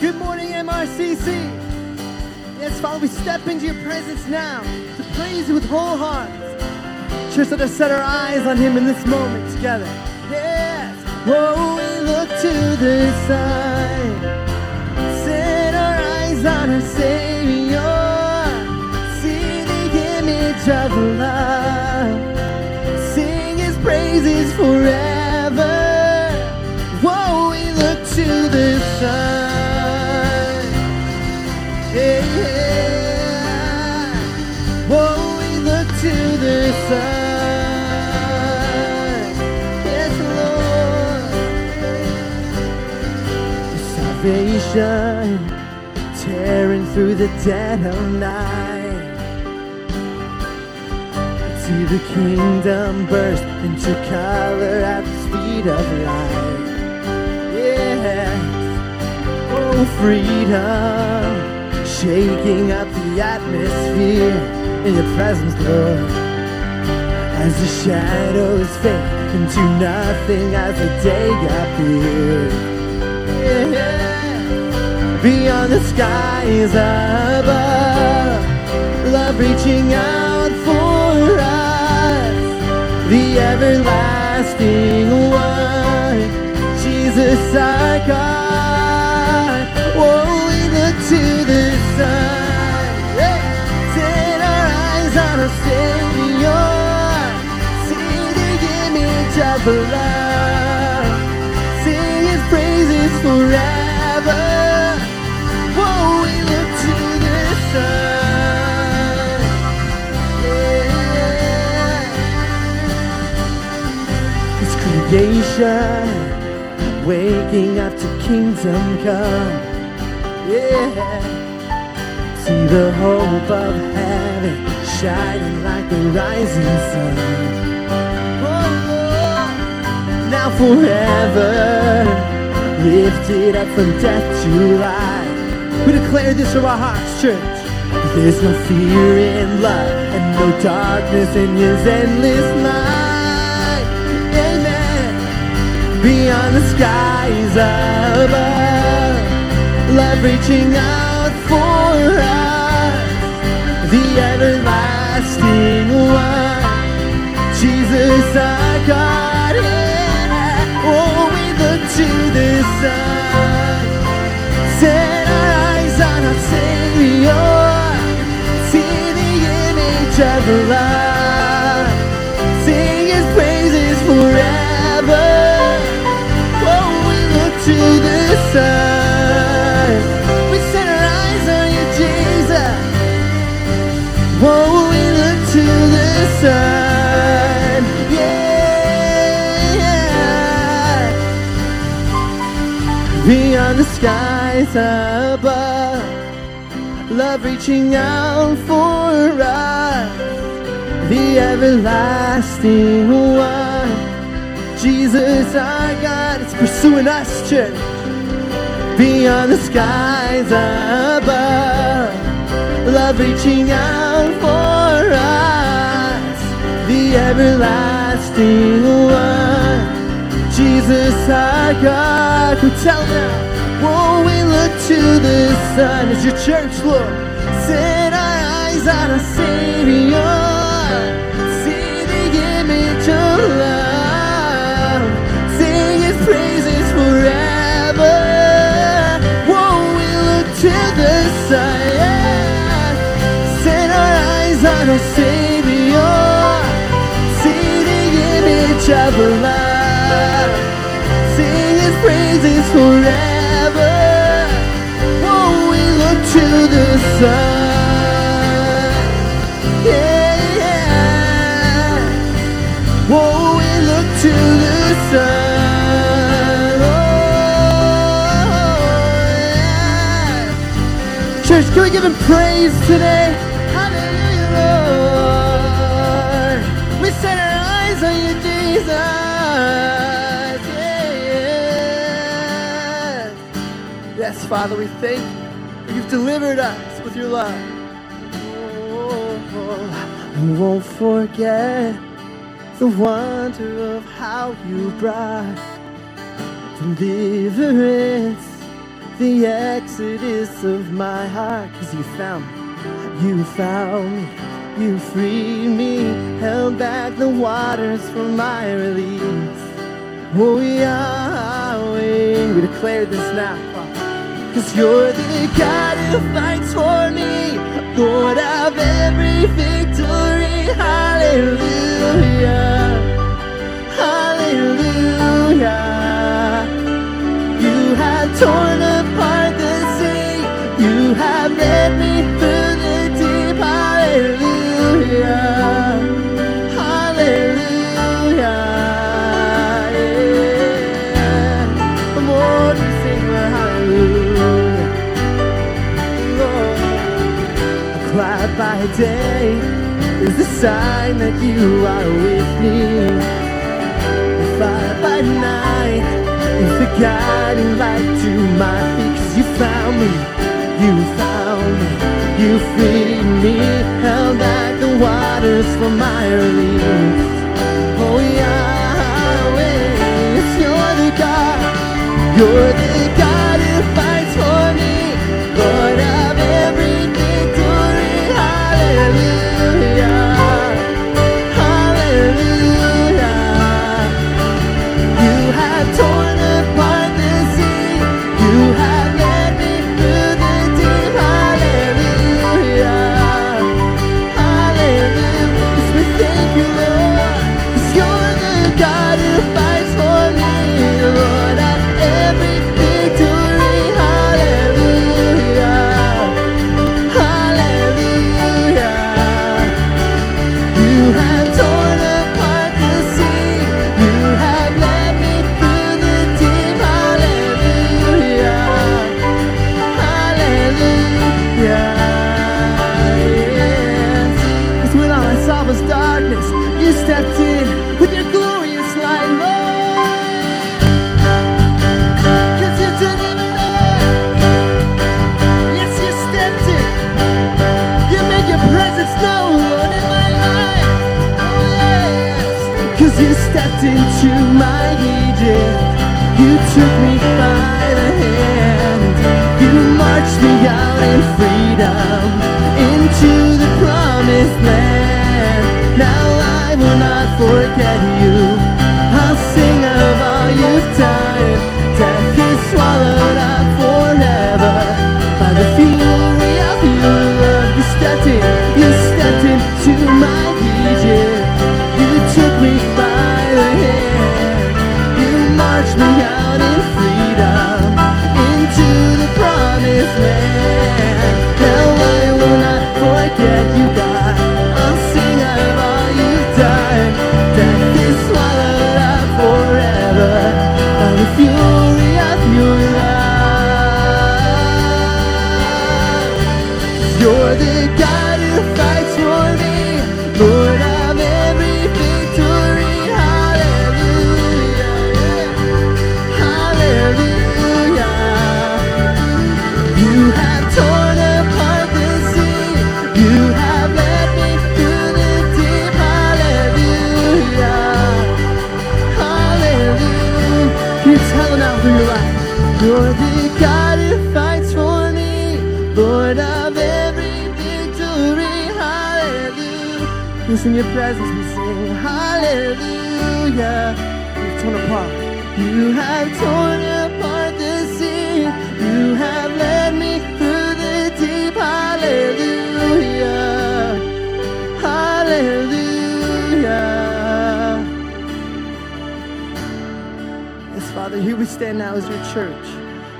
Good morning, MRCC. Yes, Father, we step into your presence now to praise you with whole hearts. Church, let us set our eyes on him in this moment together. Yes. Whoa, we look to the side. Set our eyes on our Savior. See the image of love. Sing his praises forever. Tearing through the dead of night. See the kingdom burst into color at the speed of light. Yes, oh freedom, shaking up the atmosphere in your presence, Lord. As the shadows fade into nothing as the day appears. Beyond the skies above, love reaching out for us, the everlasting one, Jesus our God. Oh, we look to the sun, yeah. set our eyes on our Savior, see the image of love, Creation waking up to kingdom come. Yeah. See the hope of heaven shining like the rising sun. Oh. Now forever lifted up from death to life. We declare this from our hearts, church. There's no fear in love and no darkness in his endless light. Beyond the skies above, love reaching out for us, the everlasting one, Jesus our God. Oh, we look to the sun. Set our eyes on our Savior. See the image of love. The skies above, love reaching out for us, the everlasting one, Jesus our God, is pursuing us, church. Beyond the skies above, love reaching out for us, the everlasting one. Jesus our God, we tell look to the sun as your church, Lord. Set our eyes on our Savior, see the image of love, sing His praises forever. Whoa, we look to the sun. Set our eyes on our Savior, see the image of love. Sing his praises forever. Sun. Yeah, yeah. Whoa, we look to the sun. Oh, yeah. Church, can we give him praise today? Hallelujah, Lord. We set our eyes on you, Jesus. Yes. Yes, Father, we thank you. You've delivered us your love. Oh, I won't forget the wonder of how you brought deliverance the exodus of my heart. Cause you found me, you found me, you freed me, held back the waters for my release. Oh Yahweh, we declare this now. Cause you're the God who fights for me, Lord of every victory. Hallelujah. Hallelujah. You have torn apart the sea. You have led me by day is a sign that you are with me fire by night is the guiding light to my feet. Cause you found me, you found me, you freed me, held back the waters for my release. Oh Yahweh, you're the God, you're the God who fights Just in your presence we sing hallelujah. You've torn apart. You have torn apart the sea. You have led me through the deep. Hallelujah. Hallelujah. Yes, Father, here we stand now as your church,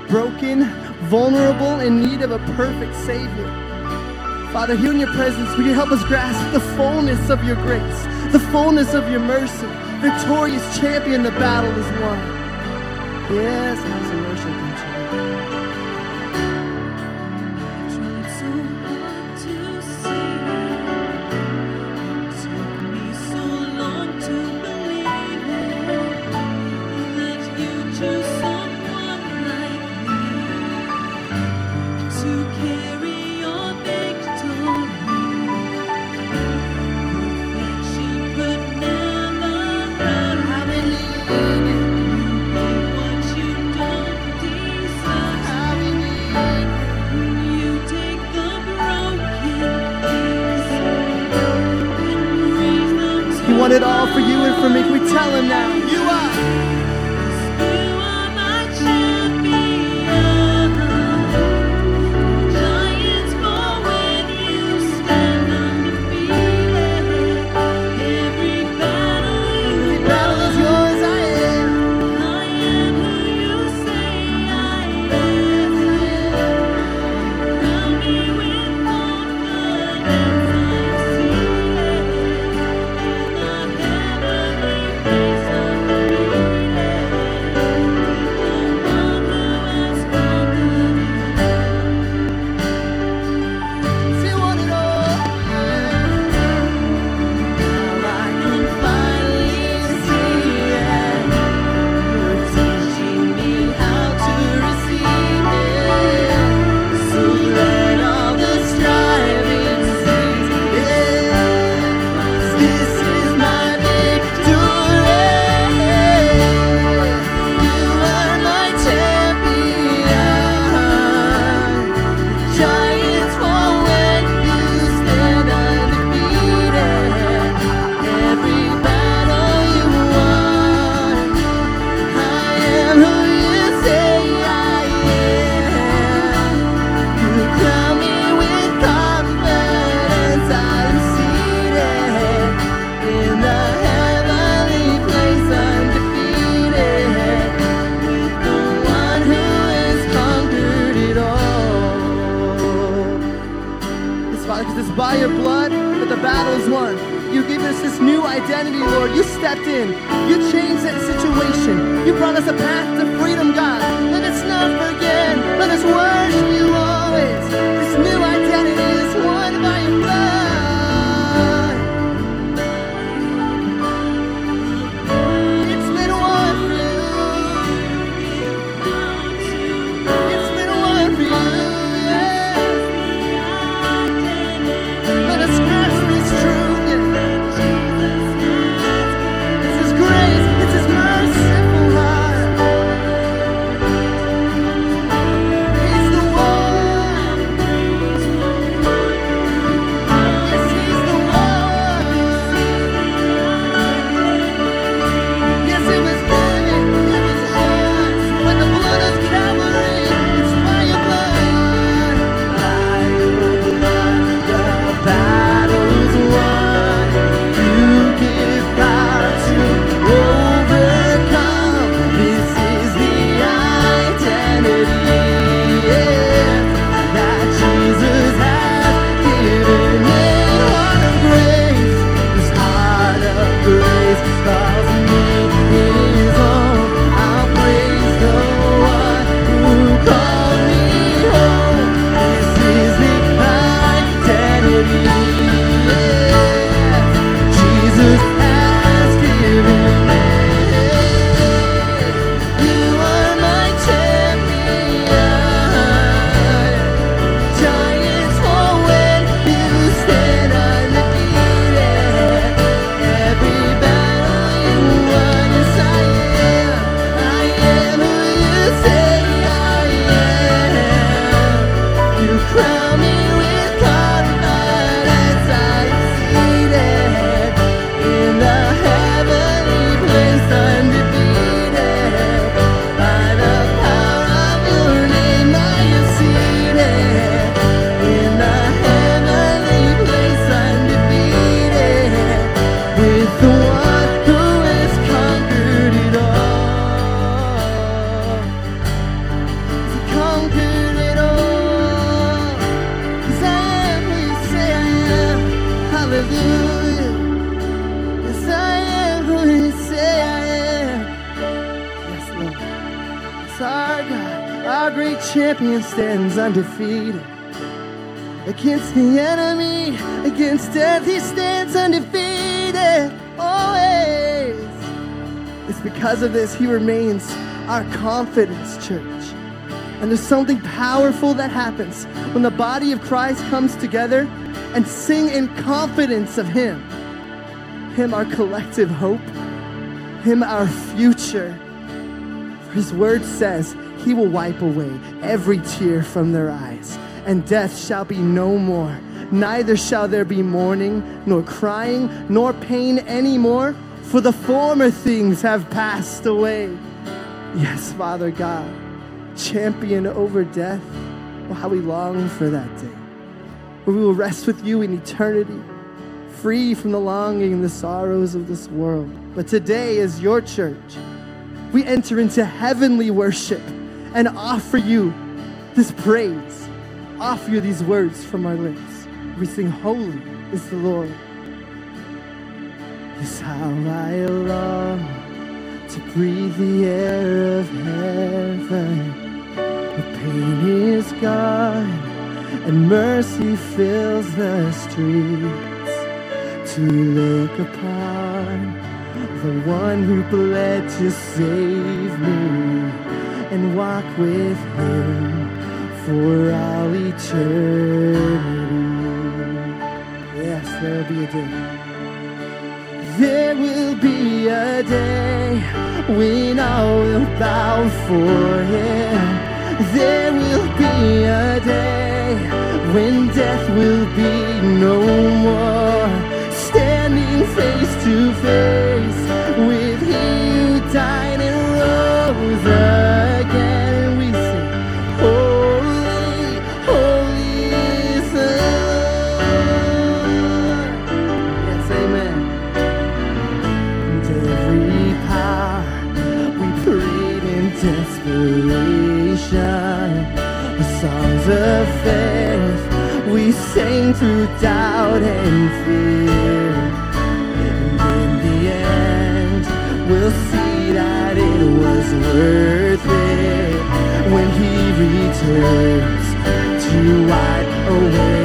broken, vulnerable, in need of a perfect Savior. Father, here in your presence, would you help us grasp the fullness of your grace, the fullness of your mercy? Victorious champion, the battle is won. Yes, Hallelujah. Yes, I am who you say I am. Yes, Lord. Our God, our great champion stands undefeated. Against the enemy, against death, he stands undefeated. Always. It's because of this he remains our confidence, church. And there's something powerful that happens when the body of Christ comes together and sing in confidence of Him. Him, our collective hope, Him, our future. For His word says, He will wipe away every tear from their eyes, and death shall be no more. Neither shall there be mourning, nor crying, nor pain anymore, for the former things have passed away. Yes, Father God, champion over death. Well, how we long for that day where we will rest with you in eternity, free from the longing and the sorrows of this world. But today, as your church, we enter into heavenly worship and offer you this praise, offer you these words from our lips. We sing, Holy is the Lord. Is how I long to breathe the air of heaven. The pain is gone and mercy fills the streets to look upon the one who bled to save me and walk with him for all eternity. Yes, there will be a day. There will be a day when all will bow for him. There will be a day when death will be no more. Standing face to face sang through doubt and fear. And in the end, we'll see that it was worth it when He returns to wipe away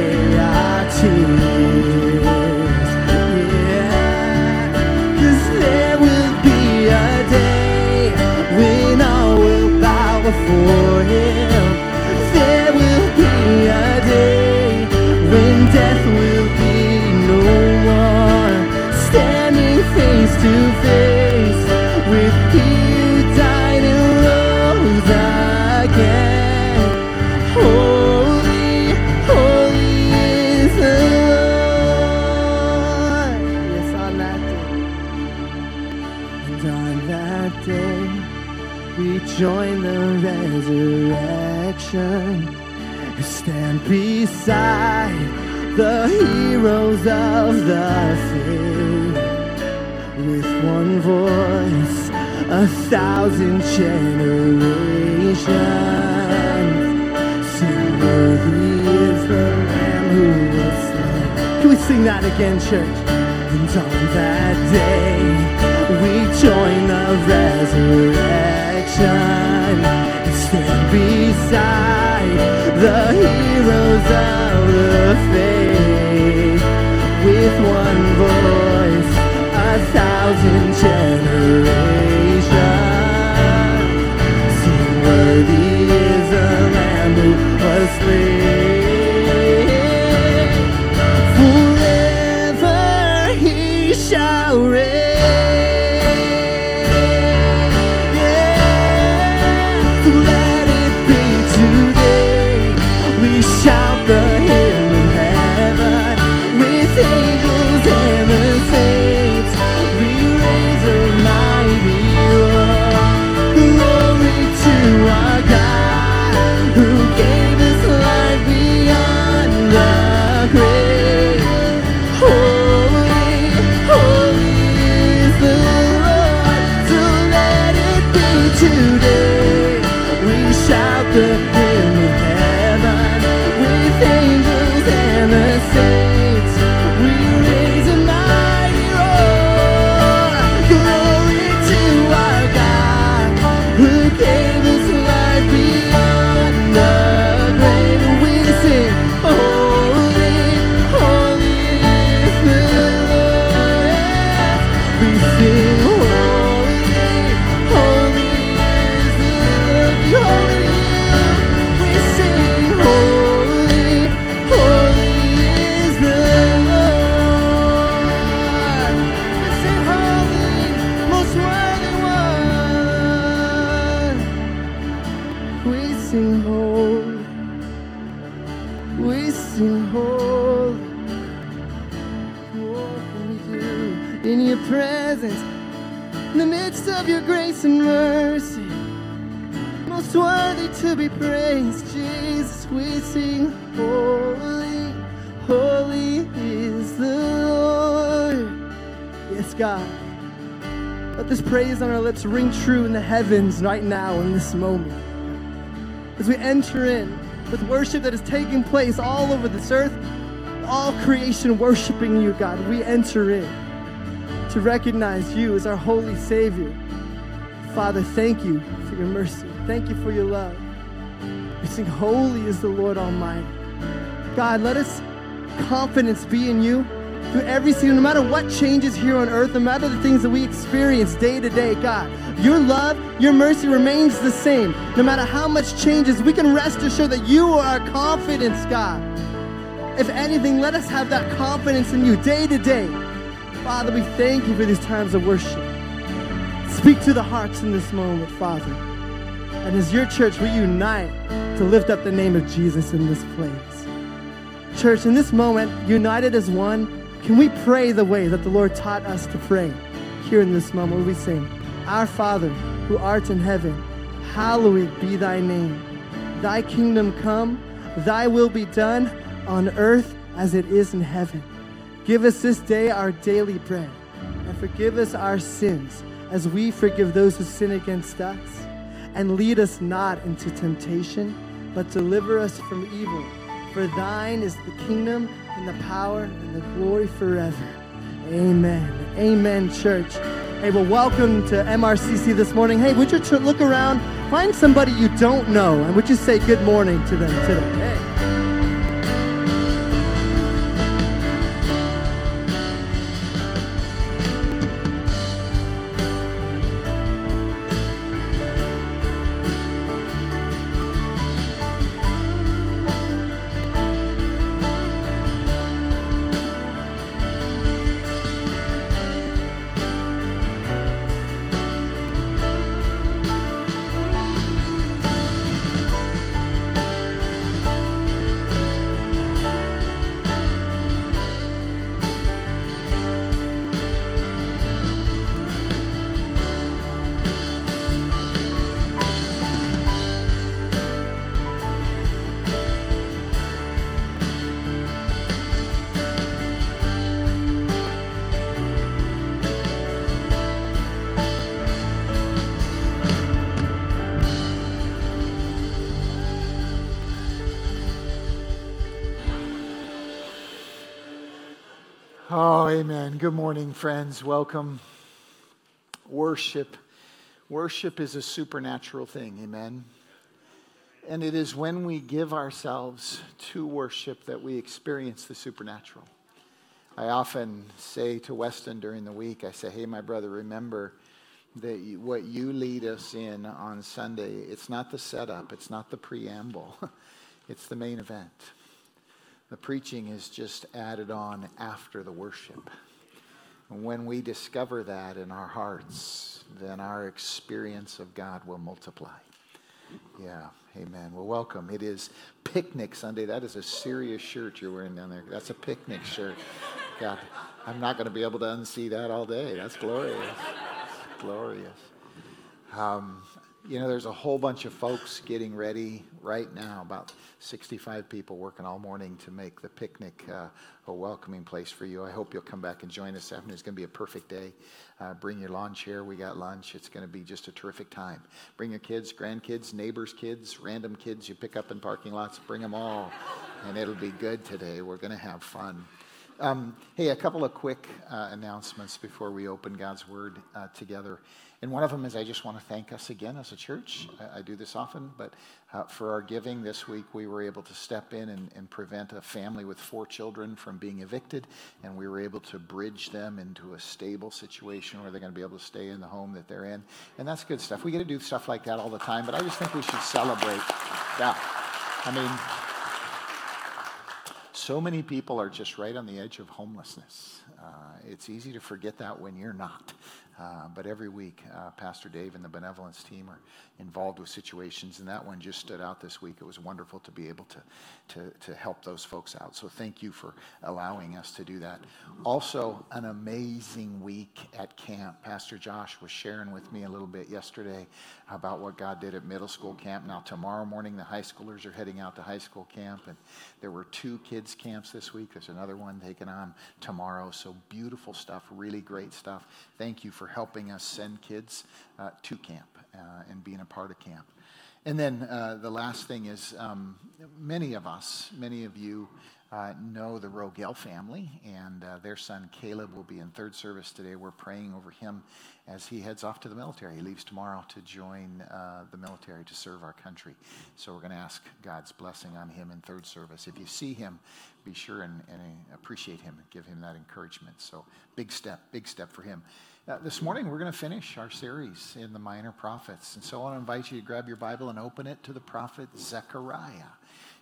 and stand beside the heroes of the faith. With one voice, a thousand generations sing, Worthy is the Lamb who was slain. Can we sing that again, church? And on that day, we join the resurrection beside the heroes of the faith. With one voice, a thousand generations heavens right now in this moment. As we enter in with worship that is taking place all over this earth, all creation worshiping you, God, we enter in to recognize you as our holy Savior. Father, thank you for your mercy. Thank you for your love. We sing, Holy is the Lord Almighty. God, let us confidence be in you through every season, no matter what changes here on earth, no matter the things that we experience day to day, God, your love, your mercy remains the same. No matter how much changes, we can rest assured that you are our confidence, God. If anything, let us have that confidence in you day to day. Father, we thank you for these times of worship. Speak to the hearts in this moment, Father. And as your church, we unite to lift up the name of Jesus in this place. Church, in this moment, united as one, can we pray the way that the Lord taught us to pray? Here in this moment, we sing, Our Father, who art in heaven, hallowed be thy name. Thy kingdom come, thy will be done on earth as it is in heaven. Give us this day our daily bread, and forgive us our sins as we forgive those who sin against us. And lead us not into temptation, but deliver us from evil. For thine is the kingdom and the power and the glory forever. Amen. Amen, church. Hey, well, welcome to MRCC this morning. Hey, would you look around, find somebody you don't know, and would you say good morning to them today? Hey. Good morning, friends. Welcome. Worship. Worship is a supernatural thing. Amen. And it is when we give ourselves to worship that we experience the supernatural. I often say to Weston during the week, I say, hey, my brother, remember that you, what you lead us in on Sunday, it's not the setup, it's not the preamble, it's the main event. The preaching is just added on after the worship. When we discover that in our hearts, then our experience of God will multiply. Yeah, amen. Well, welcome. It is Picnic Sunday. That is a serious shirt you're wearing down there. That's a picnic shirt. God, I'm not going to be able to unsee that all day. That's glorious. glorious. Um, you know, there's a whole bunch of folks getting ready right now, about 65 people working all morning to make the picnic uh, a welcoming place for you. I hope you'll come back and join us. Afternoon It's going to be a perfect day. Uh, bring your lawn chair. We got lunch. It's going to be just a terrific time. Bring your kids, grandkids, neighbors' kids, random kids you pick up in parking lots. Bring them all, and it'll be good today. We're going to have fun. Um, hey, a couple of quick uh, announcements before we open God's Word uh, together. And one of them is I just want to thank us again as a church. I, I do this often, but uh, for our giving this week, we were able to step in and, and, prevent a family with four children from being evicted, and we were able to bridge them into a stable situation where they're going to be able to stay in the home that they're in. And that's good stuff. We get to do stuff like that all the time, but I just think we should celebrate. Yeah. I mean, so many people are just right on the edge of homelessness. Uh, it's easy to forget that when you're not. Uh, but every week, uh, Pastor Dave and the benevolence team are involved with situations, and that one just stood out this week. It was wonderful to be able to, to, to help those folks out. So thank you for allowing us to do that. Also, an amazing week at camp. Pastor Josh was sharing with me a little bit yesterday about what God did at middle school camp. Now, tomorrow morning, the high schoolers are heading out to high school camp, and there were two kids' camps this week. There's another one taken on tomorrow. So beautiful stuff, really great stuff. Thank you for helping us send kids uh, to camp uh, and being a part of camp. And then uh, the last thing is um, many of us, many of you uh, know the Rogel family, and uh, their son Caleb will be in third service today. We're praying over him as he heads off to the military. He leaves tomorrow to join uh, the military to serve our country. So we're going to ask God's blessing on him in third service. If you see him, be sure and, and appreciate him, and give him that encouragement. So big step, big step for him. Uh, this morning, we're going to finish our series in the Minor Prophets. And so I want to invite you to grab your Bible and open it to the prophet Zechariah.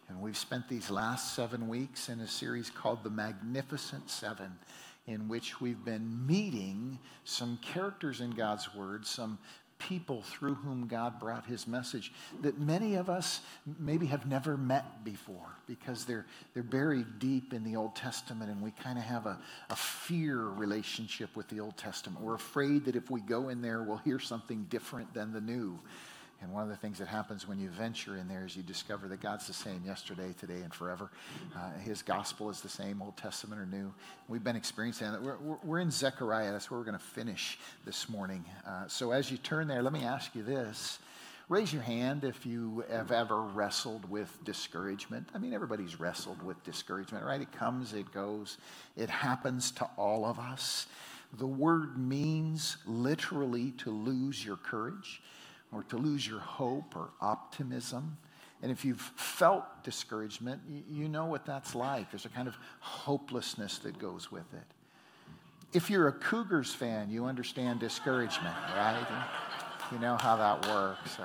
And we've spent these last seven weeks in a series called The Magnificent Seven, in which we've been meeting some characters in God's Word, some people through whom God brought his message that many of us maybe have never met before because they're, they're buried deep in the Old Testament and we kind of have a, a fear relationship with the Old Testament. We're afraid that if we go in there, we'll hear something different than the new. And one of the things that happens when you venture in there is you discover that God's the same yesterday, today, and forever. Uh, his gospel is the same, Old Testament or New. We've been experiencing that. We're, we're in Zechariah. That's where we're going to finish this morning. Uh, so as you turn there, let me ask you this. Raise your hand if you have ever wrestled with discouragement. I mean, everybody's wrestled with discouragement, right? It comes, it goes, it happens to all of us. The word means literally to lose your courage or to lose your hope or optimism. And if you've felt discouragement, you know what that's like. There's a kind of hopelessness that goes with it. If you're a Cougars fan, you understand discouragement, right? You know how that works.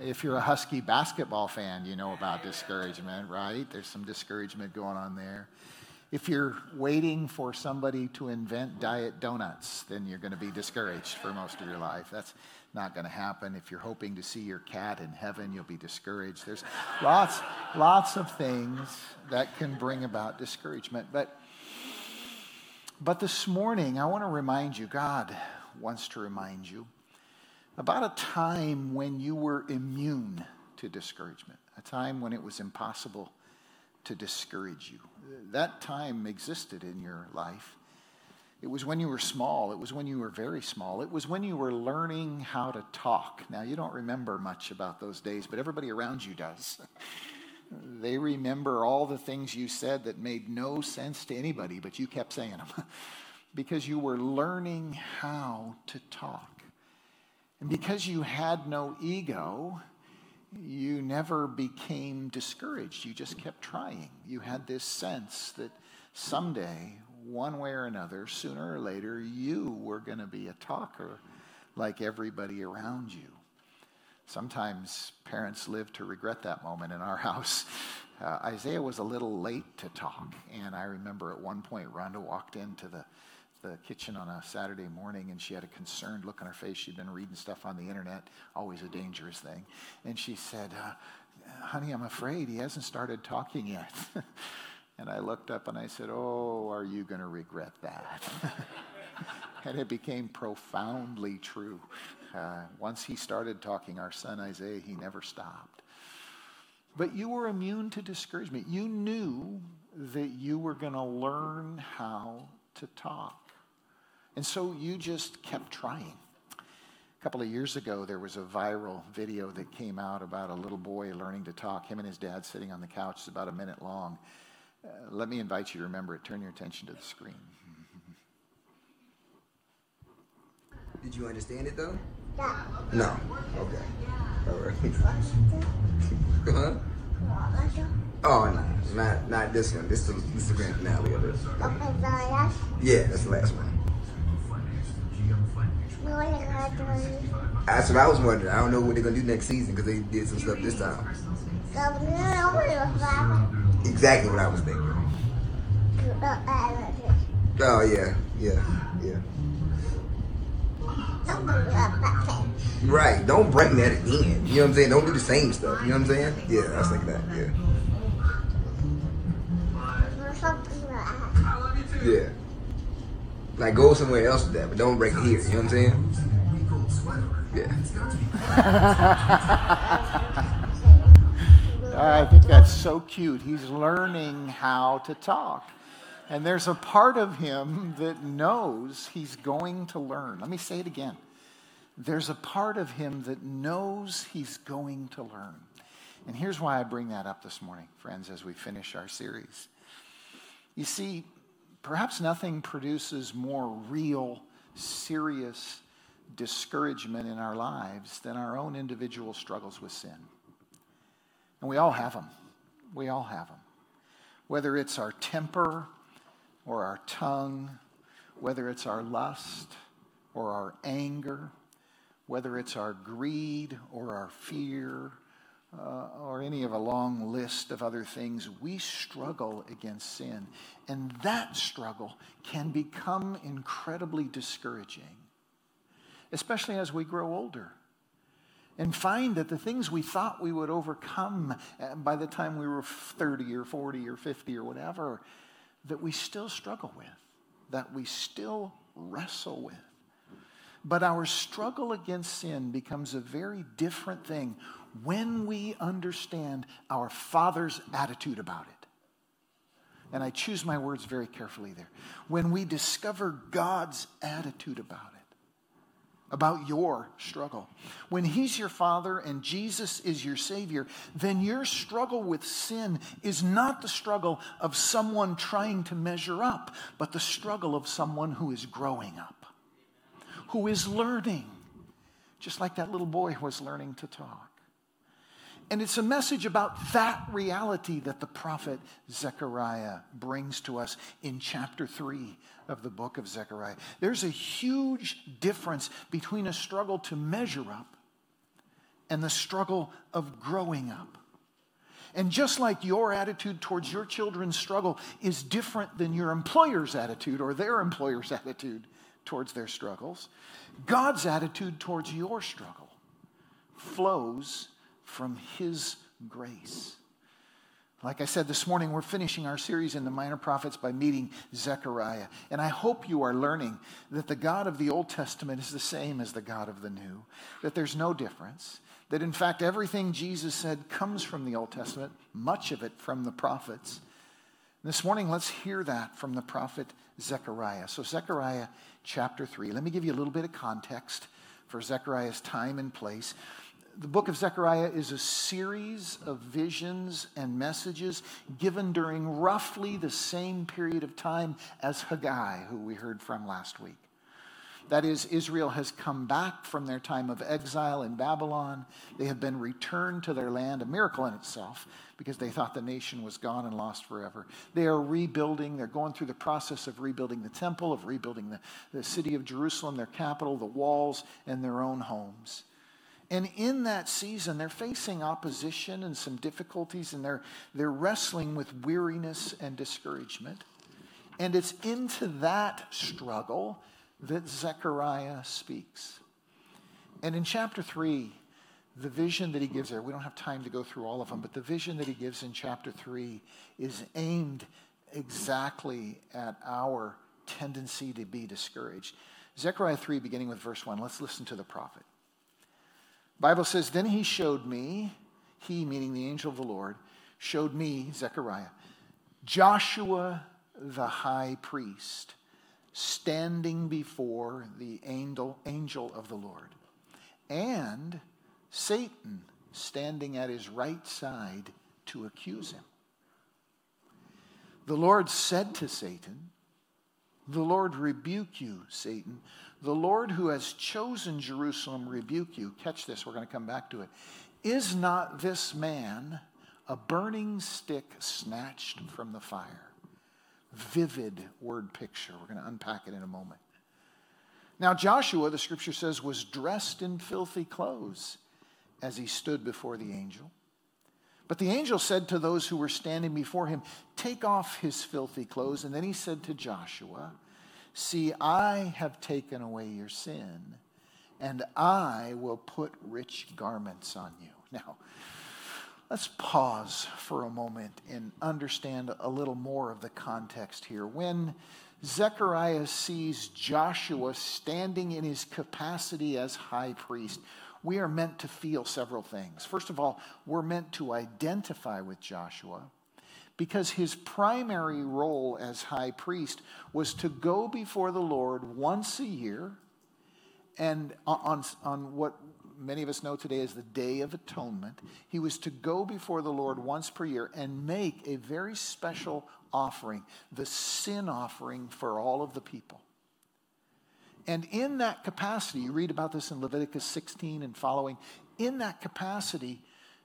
If you're a Husky basketball fan, you know about discouragement, right? There's some discouragement going on there. If you're waiting for somebody to invent diet donuts, then you're going to be discouraged for most of your life. That's not going to happen. If you're hoping to see your cat in heaven, you'll be discouraged. There's lots, lots of things that can bring about discouragement. But, but this morning, I want to remind you, God wants to remind you about a time when you were immune to discouragement, a time when it was impossible to discourage you. That time existed in your life. It was when you were small. It was when you were very small. It was when you were learning how to talk. Now, you don't remember much about those days, but everybody around you does. they remember all the things you said that made no sense to anybody, but you kept saying them because you were learning how to talk. And because you had no ego, you never became discouraged. You just kept trying. You had this sense that someday one way or another, sooner or later, you were going to be a talker like everybody around you. Sometimes parents live to regret that moment in our house. Uh, Isaiah was a little late to talk, and I remember at one point Rhonda walked into the, the kitchen on a Saturday morning and she had a concerned look on her face. She'd been reading stuff on the internet, always a dangerous thing. And she said, uh, Honey, I'm afraid he hasn't started talking yet. And I looked up and I said, Oh, are you going to regret that? and it became profoundly true. Uh, once he started talking, our son Isaiah, he never stopped. But you were immune to discouragement. You knew that you were going to learn how to talk. And so you just kept trying. A couple of years ago, there was a viral video that came out about a little boy learning to talk. Him and his dad sitting on the couch. It's about a minute long. Uh, let me invite you to remember it. Turn your attention to the screen. Did you understand it though? Yeah. No. Okay. All right. huh? Oh no, not not this one. This is this is the grand finale of it. Okay, so that's Yeah, that's the last one. That's what I was wondering. I don't know what they're gonna do next season because they did some stuff this time. So, you know what it was like? Exactly what I was thinking. Oh yeah, yeah, yeah. Don't do that back there. Right. Don't bring that again. You know what I'm saying? Don't do the same stuff. You know what I'm saying? Yeah, I was thinking that. Yeah. Or something like that. Yeah. Like go somewhere else with that, but don't break it here. You know what I'm saying? Yeah. I think that's so cute. He's learning how to talk. And there's a part of him that knows he's going to learn. Let me say it again. There's a part of him that knows he's going to learn. And here's why I bring that up this morning, friends, as we finish our series. You see, perhaps nothing produces more real, serious discouragement in our lives than our own individual struggles with sin. And we all have them. We all have them. Whether it's our temper or our tongue, whether it's our lust or our anger, whether it's our greed or our fear, uh, or any of a long list of other things, we struggle against sin. And that struggle can become incredibly discouraging, especially as we grow older and find that the things we thought we would overcome uh, by the time we were 30 or 40 or 50 or whatever, that we still struggle with, that we still wrestle with. But our struggle against sin becomes a very different thing when we understand our Father's attitude about it. And I choose my words very carefully there. When we discover God's attitude about it about your struggle. When He's your Father and Jesus is your Savior, then your struggle with sin is not the struggle of someone trying to measure up, but the struggle of someone who is growing up, who is learning, just like that little boy was learning to talk. And it's a message about that reality that the prophet Zechariah brings to us in chapter 3 of the book of Zechariah. There's a huge difference between a struggle to measure up and the struggle of growing up. And just like your attitude towards your children's struggle is different than your employer's attitude or their employer's attitude towards their struggles, God's attitude towards your struggle flows from His grace. Like I said this morning, we're finishing our series in the Minor Prophets by meeting Zechariah. And I hope you are learning that the God of the Old Testament is the same as the God of the New, that there's no difference, that in fact everything Jesus said comes from the Old Testament, much of it from the prophets. This morning, let's hear that from the prophet Zechariah. So, Zechariah chapter 3. Let me give you a little bit of context for Zechariah's time and place the book of Zechariah is a series of visions and messages given during roughly the same period of time as Haggai, who we heard from last week. That is, Israel has come back from their time of exile in Babylon. They have been returned to their land, a miracle in itself, because they thought the nation was gone and lost forever. They are rebuilding, they're going through the process of rebuilding the temple, of rebuilding the, the city of Jerusalem, their capital, the walls, and their own homes. And in that season, they're facing opposition and some difficulties, and they're, they're wrestling with weariness and discouragement. And it's into that struggle that Zechariah speaks. And in chapter 3, the vision that he gives there, we don't have time to go through all of them, but the vision that he gives in chapter 3 is aimed exactly at our tendency to be discouraged. Zechariah 3, beginning with verse 1, let's listen to the prophet. Bible says, Then he showed me, he meaning the angel of the Lord, showed me, Zechariah, Joshua the high priest standing before the angel, angel of the Lord, and Satan standing at his right side to accuse him. The Lord said to Satan, The Lord rebuke you, Satan. The Lord who has chosen Jerusalem rebuke you. Catch this, we're going to come back to it. Is not this man a burning stick snatched from the fire? Vivid word picture. We're going to unpack it in a moment. Now, Joshua, the scripture says, was dressed in filthy clothes as he stood before the angel. But the angel said to those who were standing before him, Take off his filthy clothes. And then he said to Joshua, See, I have taken away your sin, and I will put rich garments on you. Now, let's pause for a moment and understand a little more of the context here. When Zechariah sees Joshua standing in his capacity as high priest, we are meant to feel several things. First of all, we're meant to identify with Joshua because his primary role as high priest was to go before the Lord once a year and on, on what many of us know today as the Day of Atonement, he was to go before the Lord once per year and make a very special offering, the sin offering for all of the people. And in that capacity, you read about this in Leviticus 16 and following, in that capacity,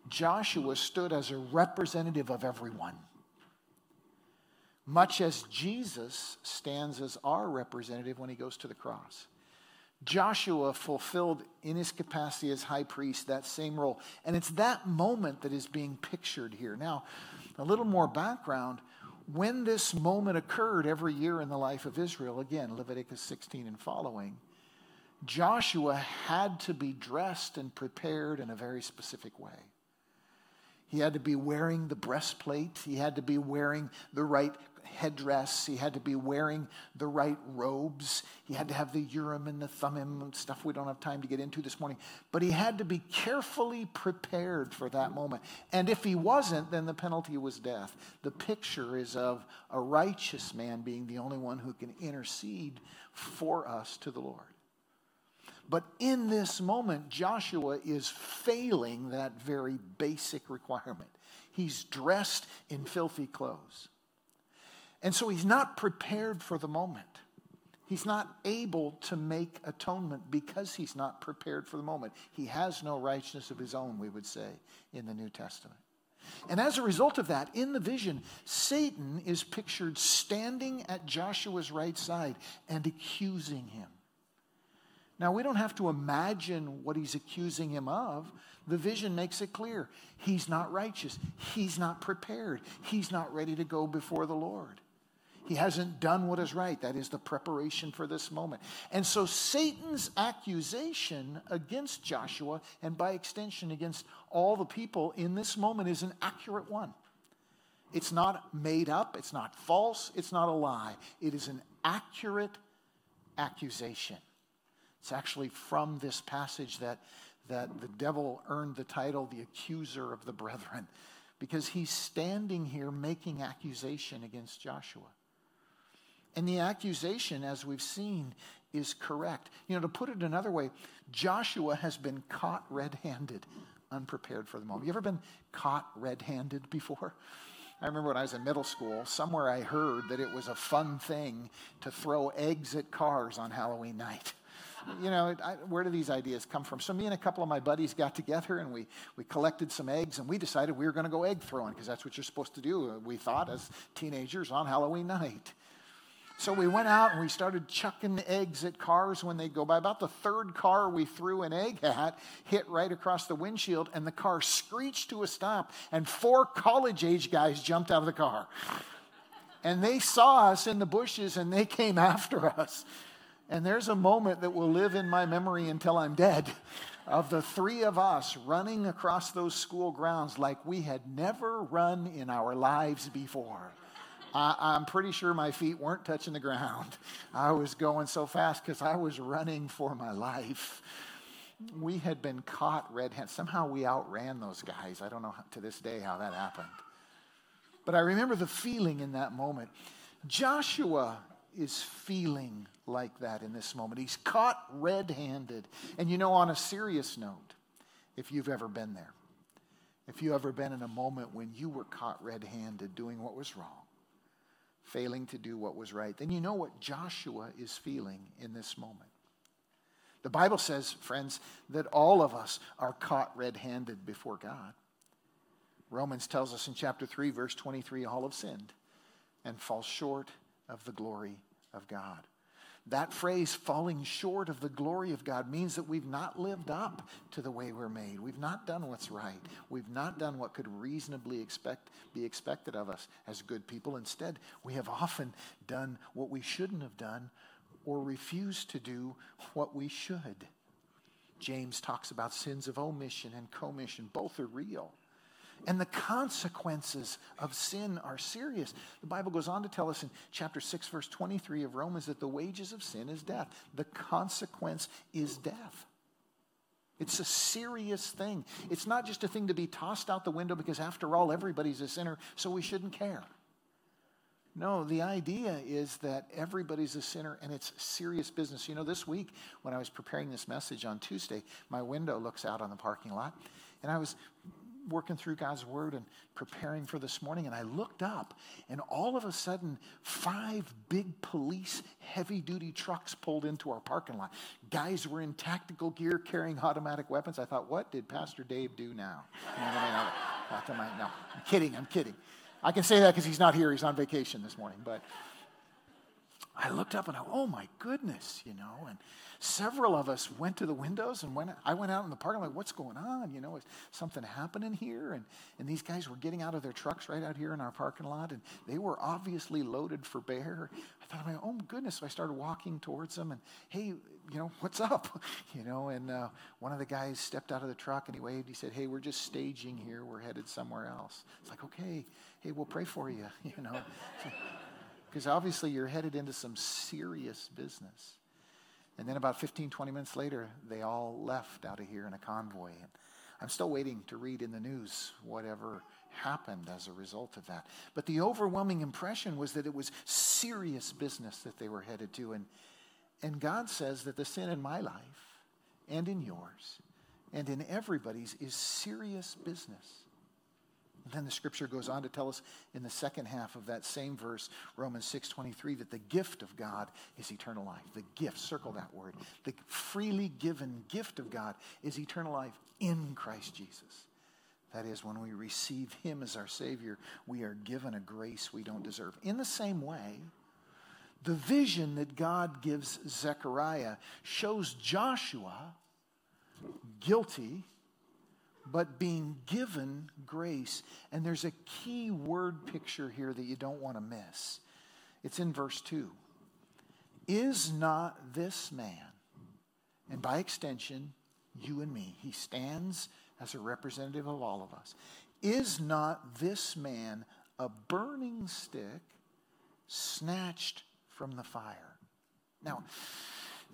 Joshua stood as a representative of everyone. Much as Jesus stands as our representative when he goes to the cross. Joshua fulfilled in his capacity as high priest that same role. And it's that moment that is being pictured here. Now, a little more background. When this moment occurred every year in the life of Israel, again, Leviticus 16 and following, Joshua had to be dressed and prepared in a very specific way. He had to be wearing the breastplate. He had to be wearing the right headdress. He had to be wearing the right robes. He had to have the Urim and the Thummim stuff we don't have time to get into this morning. But he had to be carefully prepared for that moment. And if he wasn't, then the penalty was death. The picture is of a righteous man being the only one who can intercede for us to the Lord. But in this moment, Joshua is failing that very basic requirement. He's dressed in filthy clothes. And so he's not prepared for the moment. He's not able to make atonement because he's not prepared for the moment. He has no righteousness of his own, we would say, in the New Testament. And as a result of that, in the vision, Satan is pictured standing at Joshua's right side and accusing him. Now, we don't have to imagine what he's accusing him of. The vision makes it clear. He's not righteous. He's not prepared. He's not ready to go before the Lord. He hasn't done what is right. That is the preparation for this moment. And so Satan's accusation against Joshua, and by extension against all the people in this moment, is an accurate one. It's not made up, it's not false, it's not a lie. It is an accurate accusation. It's actually from this passage that, that the devil earned the title, the accuser of the brethren, because he's standing here making accusation against Joshua. And the accusation, as we've seen, is correct. You know, to put it another way, Joshua has been caught red handed, unprepared for the moment. You ever been caught red handed before? I remember when I was in middle school, somewhere I heard that it was a fun thing to throw eggs at cars on Halloween night. You know, I, where do these ideas come from? So, me and a couple of my buddies got together and we, we collected some eggs and we decided we were going to go egg throwing because that's what you're supposed to do, uh, we thought, as teenagers on Halloween night. So we went out and we started chucking eggs at cars when they go by. About the third car we threw an egg at hit right across the windshield, and the car screeched to a stop, and four college age guys jumped out of the car. And they saw us in the bushes and they came after us. And there's a moment that will live in my memory until I'm dead of the three of us running across those school grounds like we had never run in our lives before. I, am pretty sure my feet weren't touching the ground. I was going so fast because I was running for my life. We had been caught red handed. Somehow we outran those guys. I don't know to this day how that happened. But I remember the feeling in that moment. Joshua is feeling like that in this moment. He's caught red handed. And you know, on a serious note, if you've ever been there, if you've ever been in a moment when you were caught red handed doing what was wrong, failing to do what was right, then you know what Joshua is feeling in this moment. The Bible says, friends, that all of us are caught red handed before God. Romans tells us in chapter 3, verse 23 all have sinned and fall short of the glory of God. That phrase, falling short of the glory of God, means that we've not lived up to the way we're made. We've not done what's right. We've not done what could reasonably expect, be expected of us as good people. Instead, we have often done what we shouldn't have done or refused to do what we should. James talks about sins of omission and commission. Both are real. And the consequences of sin are serious. The Bible goes on to tell us in chapter 6, verse 23 of Romans that the wages of sin is death. The consequence is death. It's a serious thing. It's not just a thing to be tossed out the window because, after all, everybody's a sinner, so we shouldn't care. No, the idea is that everybody's a sinner and it's serious business. You know, this week when I was preparing this message on Tuesday, my window looks out on the parking lot and I was working through God's word and preparing for this morning and I looked up and all of a sudden five big police heavy duty trucks pulled into our parking lot. Guys were in tactical gear carrying automatic weapons. I thought, what did Pastor Dave do now? No, I'm kidding, I'm kidding. I can say that because he's not here. He's on vacation this morning. But I looked up and I, oh my goodness, you know. And several of us went to the windows and went. I went out in the parking lot. What's going on? You know, is something happening here? And and these guys were getting out of their trucks right out here in our parking lot, and they were obviously loaded for bear. I thought, oh my goodness. So I started walking towards them, and hey, you know, what's up? You know, and uh, one of the guys stepped out of the truck and he waved. He said, hey, we're just staging here. We're headed somewhere else. It's like, okay, hey, we'll pray for you. You know. Because obviously you're headed into some serious business. And then about 15, 20 minutes later, they all left out of here in a convoy. And I'm still waiting to read in the news whatever happened as a result of that. But the overwhelming impression was that it was serious business that they were headed to. And, and God says that the sin in my life and in yours and in everybody's is serious business. Then the scripture goes on to tell us in the second half of that same verse, Romans 6:23, that the gift of God is eternal life. The gift, circle that word. The freely given gift of God is eternal life in Christ Jesus. That is, when we receive Him as our Savior, we are given a grace we don't deserve. In the same way, the vision that God gives Zechariah shows Joshua guilty but being given grace. And there's a key word picture here that you don't want to miss. It's in verse 2. Is not this man, and by extension, you and me, he stands as a representative of all of us, is not this man a burning stick snatched from the fire? Now,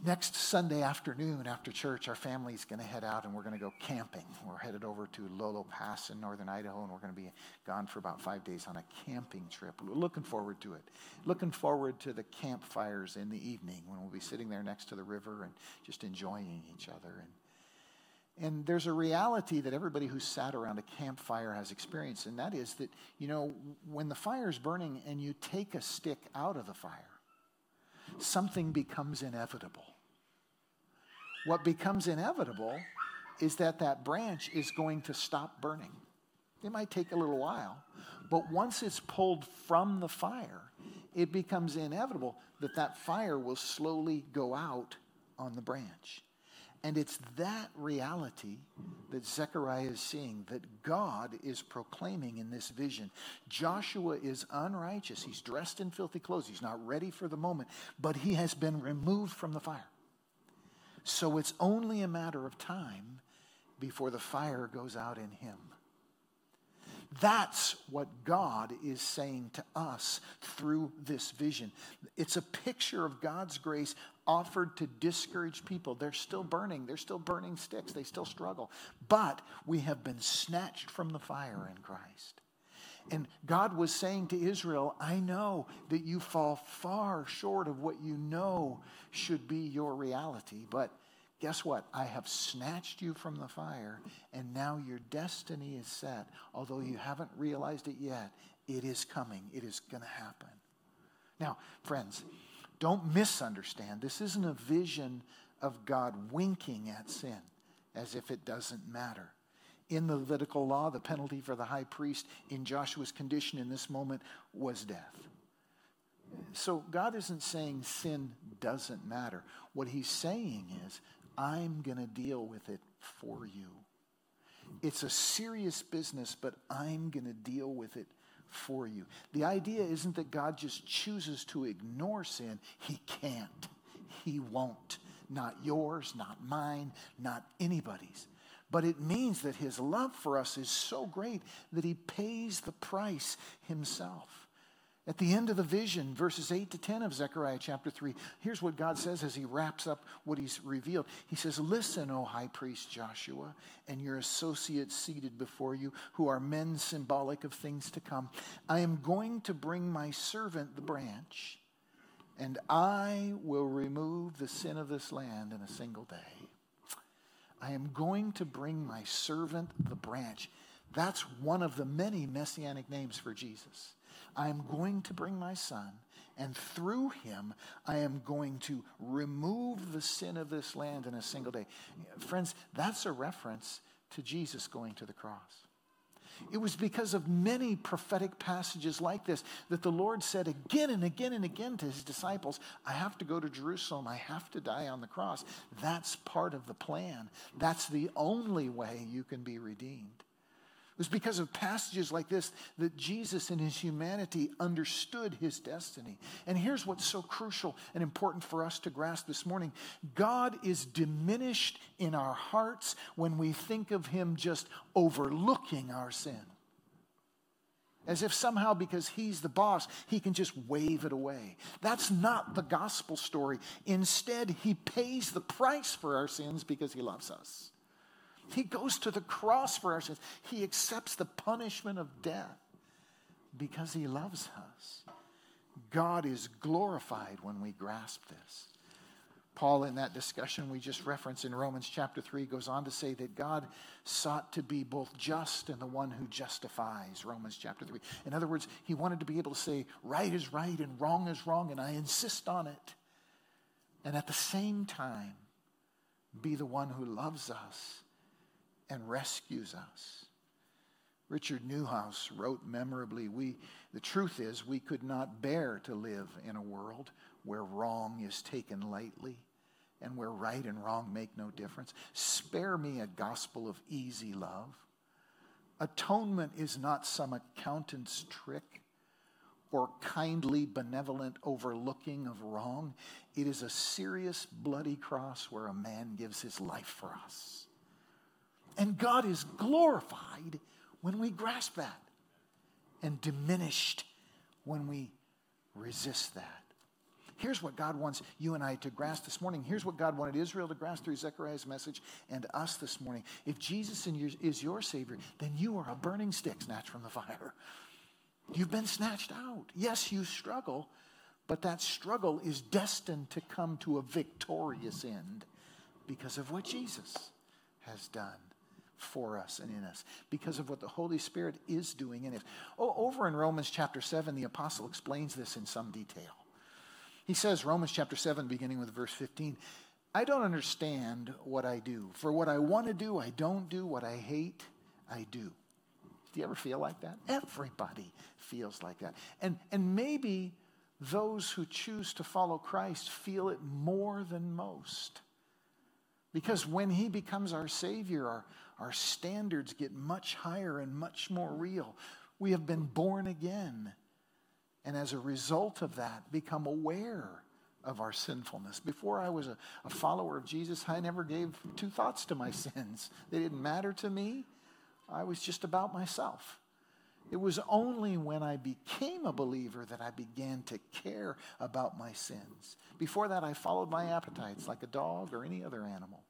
Next Sunday afternoon after church, our family's going to head out and we're going to go camping. We're headed over to Lolo Pass in northern Idaho and we're going to be gone for about five days on a camping trip. We're looking forward to it. Looking forward to the campfires in the evening when we'll be sitting there next to the river and just enjoying each other. And, and there's a reality that everybody who's sat around a campfire has experienced, and that is that, you know, when the fire's burning and you take a stick out of the fire, something becomes inevitable. What becomes inevitable is that that branch is going to stop burning. It might take a little while, but once it's pulled from the fire, it becomes inevitable that that fire will slowly go out on the branch. And it's that reality that Zechariah is seeing, that God is proclaiming in this vision. Joshua is unrighteous. He's dressed in filthy clothes. He's not ready for the moment, but he has been removed from the fire. So it's only a matter of time before the fire goes out in him. That's what God is saying to us through this vision. It's a picture of God's grace offered to discourage people. They're still burning, they're still burning sticks, they still struggle. But we have been snatched from the fire in Christ. And God was saying to Israel, I know that you fall far short of what you know should be your reality, but guess what? I have snatched you from the fire, and now your destiny is set. Although you haven't realized it yet, it is coming, it is going to happen. Now, friends, don't misunderstand. This isn't a vision of God winking at sin as if it doesn't matter. In the Levitical law, the penalty for the high priest in Joshua's condition in this moment was death. So God isn't saying sin doesn't matter. What he's saying is, I'm going to deal with it for you. It's a serious business, but I'm going to deal with it for you. The idea isn't that God just chooses to ignore sin, He can't, He won't. not yours, not mine, not anybody's. But it means that his love for us is so great that he pays the price himself. At the end of the vision, verses 8 to 10 of Zechariah chapter 3, here's what God says as he wraps up what he's revealed. He says, Listen, O high priest Joshua, and your associates seated before you, who are men symbolic of things to come. I am going to bring my servant, the branch, and I will remove the sin of this land in a single day. I am going to bring my servant, the branch. That's one of the many messianic names for Jesus. I am going to bring my son, and through him, I am going to remove the sin of this land in a single day. Friends, that's a reference to Jesus going to the cross. It was because of many prophetic passages like this that the Lord said again and again and again to his disciples, I have to go to Jerusalem. I have to die on the cross. That's part of the plan. That's the only way you can be redeemed. It was because of passages like this that Jesus in his humanity understood his destiny. And here's what's so crucial and important for us to grasp this morning God is diminished in our hearts when we think of him just overlooking our sin. As if somehow, because he's the boss, he can just wave it away. That's not the gospel story. Instead, he pays the price for our sins because he loves us. He goes to the cross for our sins. He accepts the punishment of death because he loves us. God is glorified when we grasp this. Paul, in that discussion we just referenced in Romans chapter 3, goes on to say that God sought to be both just and the one who justifies, Romans chapter 3. In other words, he wanted to be able to say, right is right and wrong is wrong, and I insist on it. And at the same time, be the one who loves us and rescues us. Richard Neuhaus wrote memorably, we, the truth is, we could not bear to live in a world where wrong is taken lightly and where right and wrong make no difference. Spare me a gospel of easy love. Atonement is not some accountant's trick or kindly benevolent overlooking of wrong. It is a serious bloody cross where a man gives his life for us. And God is glorified when we grasp that and diminished when we resist that. Here's what God wants you and I to grasp this morning. Here's what God wanted Israel to grasp through Zechariah's message and us this morning. If Jesus is your Savior, then you are a burning stick snatched from the fire. You've been snatched out. Yes, you struggle, but that struggle is destined to come to a victorious end because of what Jesus has done for us and in us because of what the Holy Spirit is doing in us. Oh, over in Romans chapter 7, the apostle explains this in some detail. He says, Romans chapter 7, beginning with verse 15, I don't understand what I do. For what I want to do, I don't do. What I hate, I do. Do you ever feel like that? Everybody feels like that. And, and maybe those who choose to follow Christ feel it more than most. Because when he becomes our Savior, our, our standards get much higher and much more real. We have been born again. And as a result of that, become aware of our sinfulness. Before I was a, a, follower of Jesus, I never gave two thoughts to my sins. They didn't matter to me. I was just about myself. It was only when I became a believer that I began to care about my sins. Before that, I followed my appetites like a dog or any other animal.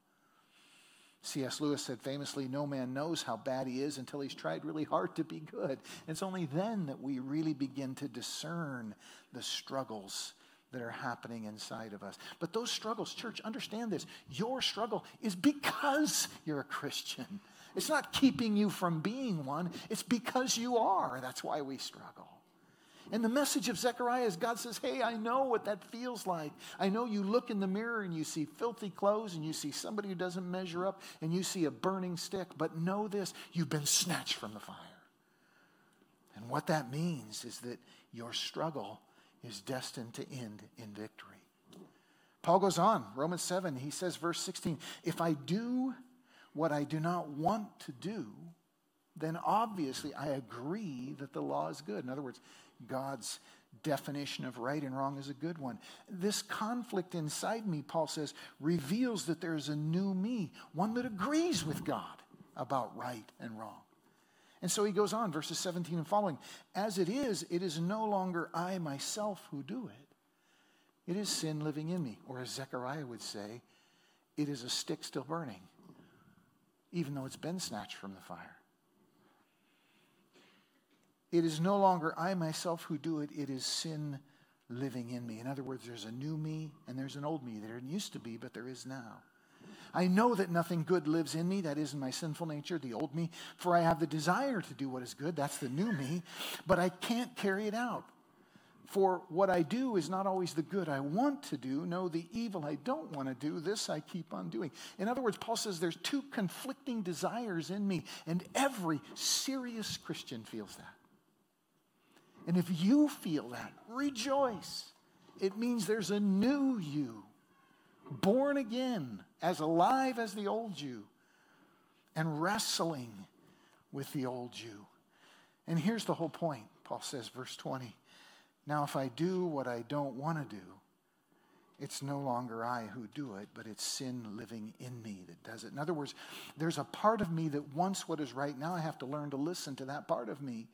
C.S. Lewis said famously, No man knows how bad he is until he's tried really hard to be good. It's only then that we really begin to discern the struggles that are happening inside of us. But those struggles, church, understand this. Your struggle is because you're a Christian. It's not keeping you from being one, it's because you are. That's why we struggle. And the message of Zechariah is God says, Hey, I know what that feels like. I know you look in the mirror and you see filthy clothes and you see somebody who doesn't measure up and you see a burning stick, but know this you've been snatched from the fire. And what that means is that your struggle is destined to end in victory. Paul goes on, Romans 7, he says, verse 16, if I do what I do not want to do, then obviously I agree that the law is good. In other words, God's definition of right and wrong is a good one. This conflict inside me, Paul says, reveals that there's a new me, one that agrees with God about right and wrong. And so he goes on, verses 17 and following. As it is, it is no longer I myself who do it. It is sin living in me. Or as Zechariah would say, it is a stick still burning, even though it's been snatched from the fire. It is no longer I myself who do it, it is sin living in me. In other words, there's a new me and there's an old me. There used to be, but there is now. I know that nothing good lives in me, that is in my sinful nature, the old me, for I have the desire to do what is good, that's the new me, but I can't carry it out. For what I do is not always the good I want to do. No, the evil I don't want to do, this I keep on doing. In other words, Paul says there's two conflicting desires in me, and every serious Christian feels that. And if you feel that, rejoice. It means there's a new you, born again, as alive as the old you, and wrestling with the old you. And here's the whole point, Paul says, verse 20. Now, if I do what I don't want to do, it's no longer I who do it, but it's sin living in me that does it. In other words, there's a part of me that wants what is right. Now I have to learn to listen to that part of me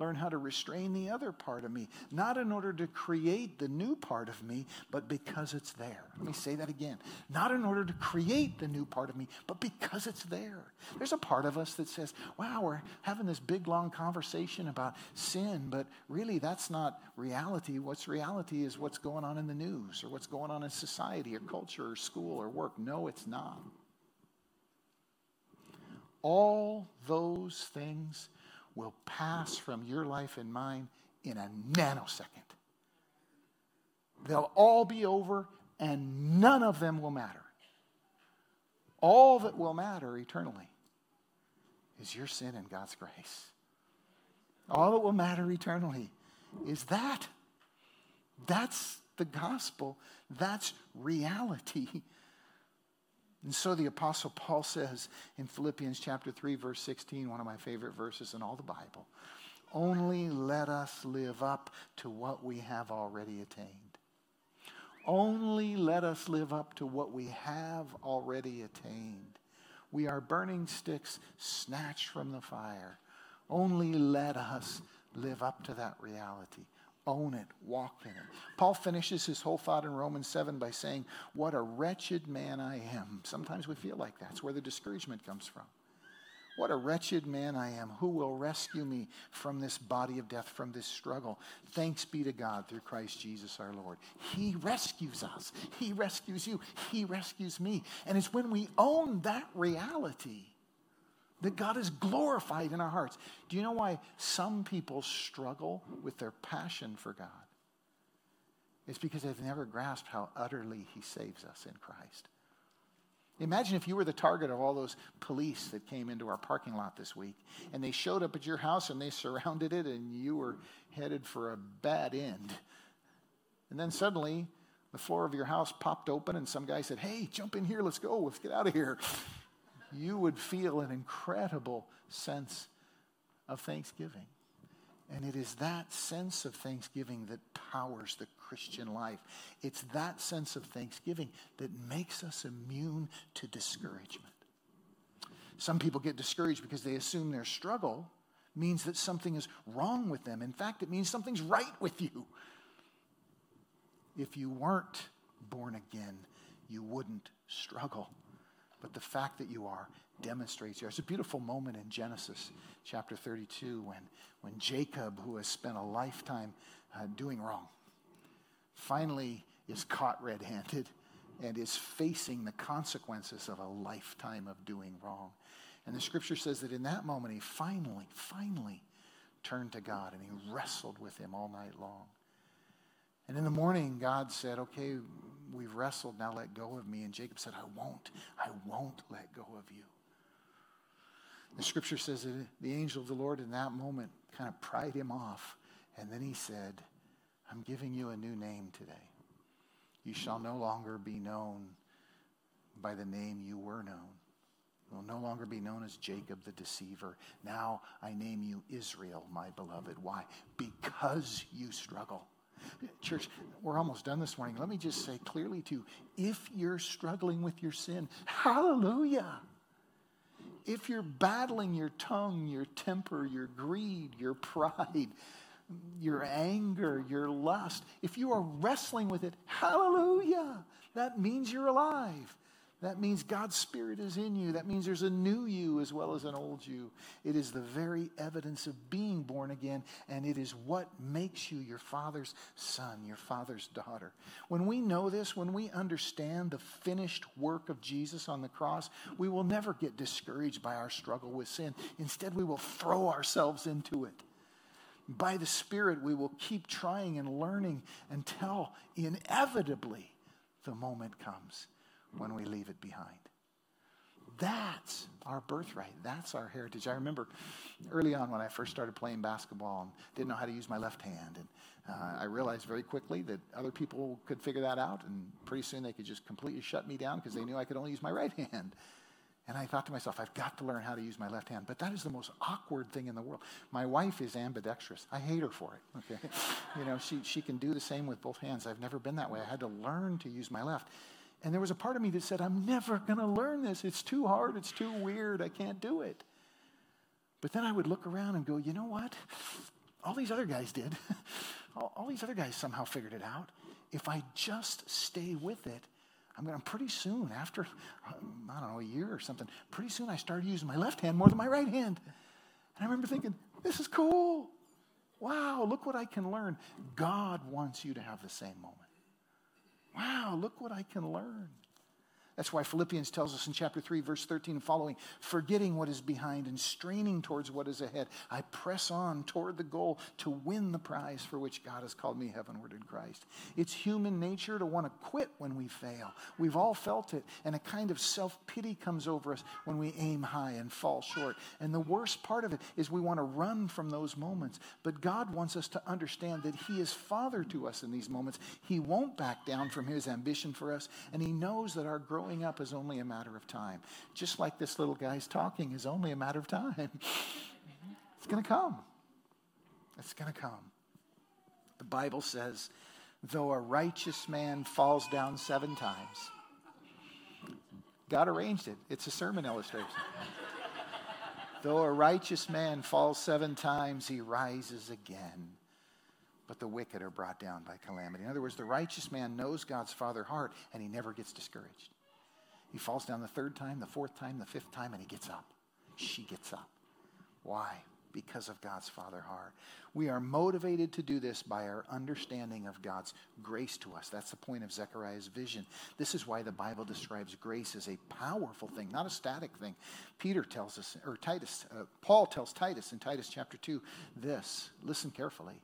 learn how to restrain the other part of me, not in order to create the new part of me, but because it's there. Let me say that again. Not in order to create the new part of me, but because it's there. There's a part of us that says, wow, we're having this big, long conversation about sin, but really that's not reality. What's reality is what's going on in the news or what's going on in society or culture or school or work. No, it's not. All those things will pass from your life and mine in a nanosecond. They'll all be over, and none of them will matter. All that will matter eternally is your sin and God's grace. All that will matter eternally is that. That's the gospel. That's reality. And so the Apostle Paul says in Philippians chapter 3, verse 16, one of my favorite verses in all the Bible only let us live up to what we have already attained. Only let us live up to what we have already attained. We are burning sticks snatched from the fire. Only let us live up to that reality own it, walk in it. Paul finishes his whole thought in Romans 7 by saying, What a wretched man I am. Sometimes we feel like that's where the discouragement comes from. What a wretched man I am. Who will rescue me from this body of death, from this struggle? Thanks be to God through Christ Jesus our Lord. He rescues us. He rescues you. He rescues me. And it's when we own that reality that God is glorified in our hearts. Do you know why some people struggle with their passion for God? It's because they've never grasped how utterly He saves us in Christ. Imagine if you were the target of all those police that came into our parking lot this week and they showed up at your house and they surrounded it and you were headed for a bad end. And then suddenly the floor of your house popped open and some guy said, Hey, jump in here, let's go, let's get out of here you would feel an incredible sense of thanksgiving. And it is that sense of thanksgiving that powers the Christian life. It's that sense of thanksgiving that makes us immune to discouragement. Some people get discouraged because they assume their struggle means that something is wrong with them. In fact, it means something's right with you. If you weren't born again, you wouldn't struggle but the fact that you are demonstrates you. There's a beautiful moment in Genesis chapter 32 when, when Jacob, who has spent a lifetime uh, doing wrong, finally is caught red handed and is facing the consequences of a lifetime of doing wrong. And the scripture says that in that moment, he finally, finally turned to God and he wrestled with him all night long. And in the morning, God said, Okay, we've wrestled, now let go of me. And Jacob said, I won't, I won't let go of you. The scripture says that the angel of the Lord in that moment kind of pried him off. And then he said, I'm giving you a new name today. You shall no longer be known by the name you were known. You will no longer be known as Jacob the deceiver. Now I name you Israel, my beloved. Why? Because you struggle Church, we're almost done this morning. Let me just say clearly to you if you're struggling with your sin, hallelujah. If you're battling your tongue, your temper, your greed, your pride, your anger, your lust, if you are wrestling with it, hallelujah. That means you're alive. That means God's Spirit is in you. That means there's a new you as well as an old you. It is the very evidence of being born again, and it is what makes you your Father's son, your Father's daughter. When we know this, when we understand the finished work of Jesus on the cross, we will never get discouraged by our struggle with sin. Instead, we will throw ourselves into it. By the Spirit, we will keep trying and learning until inevitably the moment comes when we leave it behind. That's our birthright. That's our heritage. I remember early on when I first started playing basketball and didn't know how to use my left hand. And uh, I realized very quickly that other people could figure that out. And pretty soon they could just completely shut me down because they knew I could only use my right hand. And I thought to myself, I've got to learn how to use my left hand. But that is the most awkward thing in the world. My wife is ambidextrous. I hate her for it. Okay. you know, she, she can do the same with both hands. I've never been that way. I had to learn to use my left. And there was a part of me that said, I'm never going to learn this. It's too hard. It's too weird. I can't do it. But then I would look around and go, you know what? All these other guys did. all, all, these other guys somehow figured it out. If I just stay with it, I'm going to pretty soon, after, I don't know, a year or something, pretty soon I started using my left hand more than my right hand. And I remember thinking, this is cool. Wow, look what I can learn. God wants you to have the same moment. Wow, look what I can learn. That's why Philippians tells us in chapter 3, verse 13 and following forgetting what is behind and straining towards what is ahead, I press on toward the goal to win the prize for which God has called me heavenward in Christ. It's human nature to want to quit when we fail. We've all felt it, and a kind of self pity comes over us when we aim high and fall short. And the worst part of it is we want to run from those moments. But God wants us to understand that He is Father to us in these moments. He won't back down from His ambition for us, and He knows that our growing growing up is only a matter of time. Just like this little guy's talking is only a matter of time. it's going to come. It's going to come. The Bible says, though a righteous man falls down seven times, God arranged it. It's a sermon illustration. though a righteous man falls seven times, he rises again but the wicked are brought down by calamity. In other words, the righteous man knows God's father heart and he never gets discouraged. He falls down the third time, the fourth time, the fifth time, and he gets up. She gets up. Why? Because of God's Father heart. We are motivated to do this by our understanding of God's grace to us. That's the point of Zechariah's vision. This is why the Bible describes grace as a powerful thing, not a static thing. Peter tells us, or Titus, uh, Paul tells Titus in Titus chapter 2 this. Listen carefully.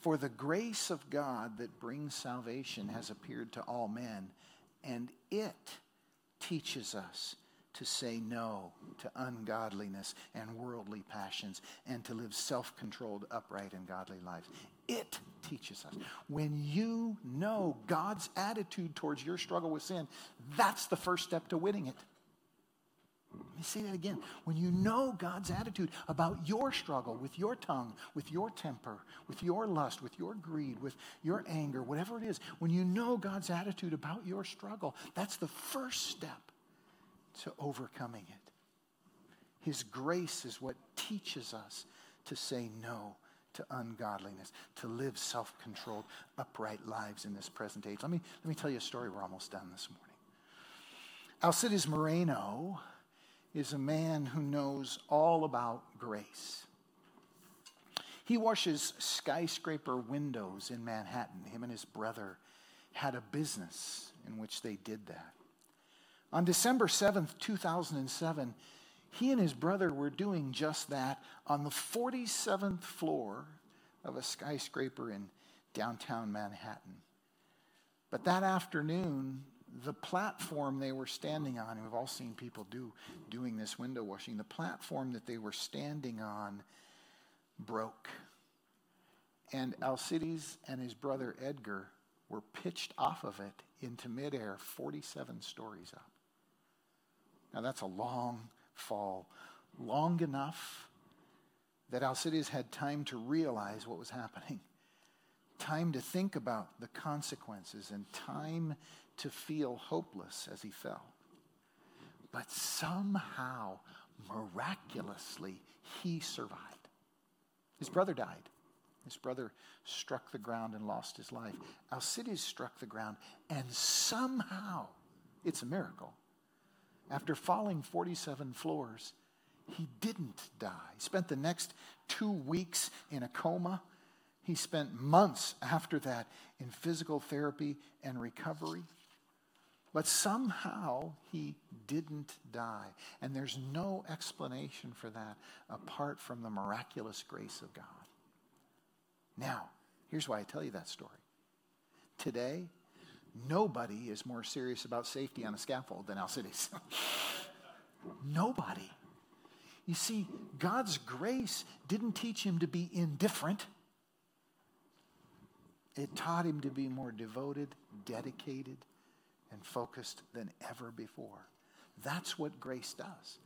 For the grace of God that brings salvation has appeared to all men and it teaches us to say no to ungodliness and worldly passions and to live self controlled, upright, and godly lives. It teaches us. When you know God's attitude towards your struggle with sin, that's the first step to winning it. Let me say that again. When you know God's attitude about your struggle with your tongue, with your temper, with your lust, with your greed, with your anger, whatever it is, when you know God's attitude about your struggle, that's the first step to overcoming it. His grace is what teaches us to say no to ungodliness, to live self controlled, upright lives in this present age. Let me, let me tell you a story. We're almost done this morning. Alcides Moreno is a man who knows all about grace. He washes skyscraper windows in Manhattan. Him and his brother had a business in which they did that. On December 7th, 2007, he and his brother were doing just that on the 47th floor of a skyscraper in downtown Manhattan. But that afternoon, the platform they were standing on, and we've all seen people do doing this window washing, the platform that they were standing on broke. And Alcides and his brother Edgar were pitched off of it into midair 47 stories up. Now that's a long fall, long enough that Alcides had time to realize what was happening. time to think about the consequences, and time to feel hopeless as he fell. But somehow, miraculously, he survived. His brother died. His brother struck the ground and lost his life. Alcides struck the ground, and somehow, it's a miracle. After falling 47 floors, he didn't die. He spent the next two weeks in a coma. He spent months after that in physical therapy and recovery. But somehow he didn't die. And there's no explanation for that apart from the miraculous grace of God. Now, here's why I tell you that story. Today, nobody is more serious about safety on a scaffold than Alcides. nobody. You see, God's grace didn't teach him to be indifferent. It taught him to be more devoted, dedicated, and focused than ever before. That's what grace does.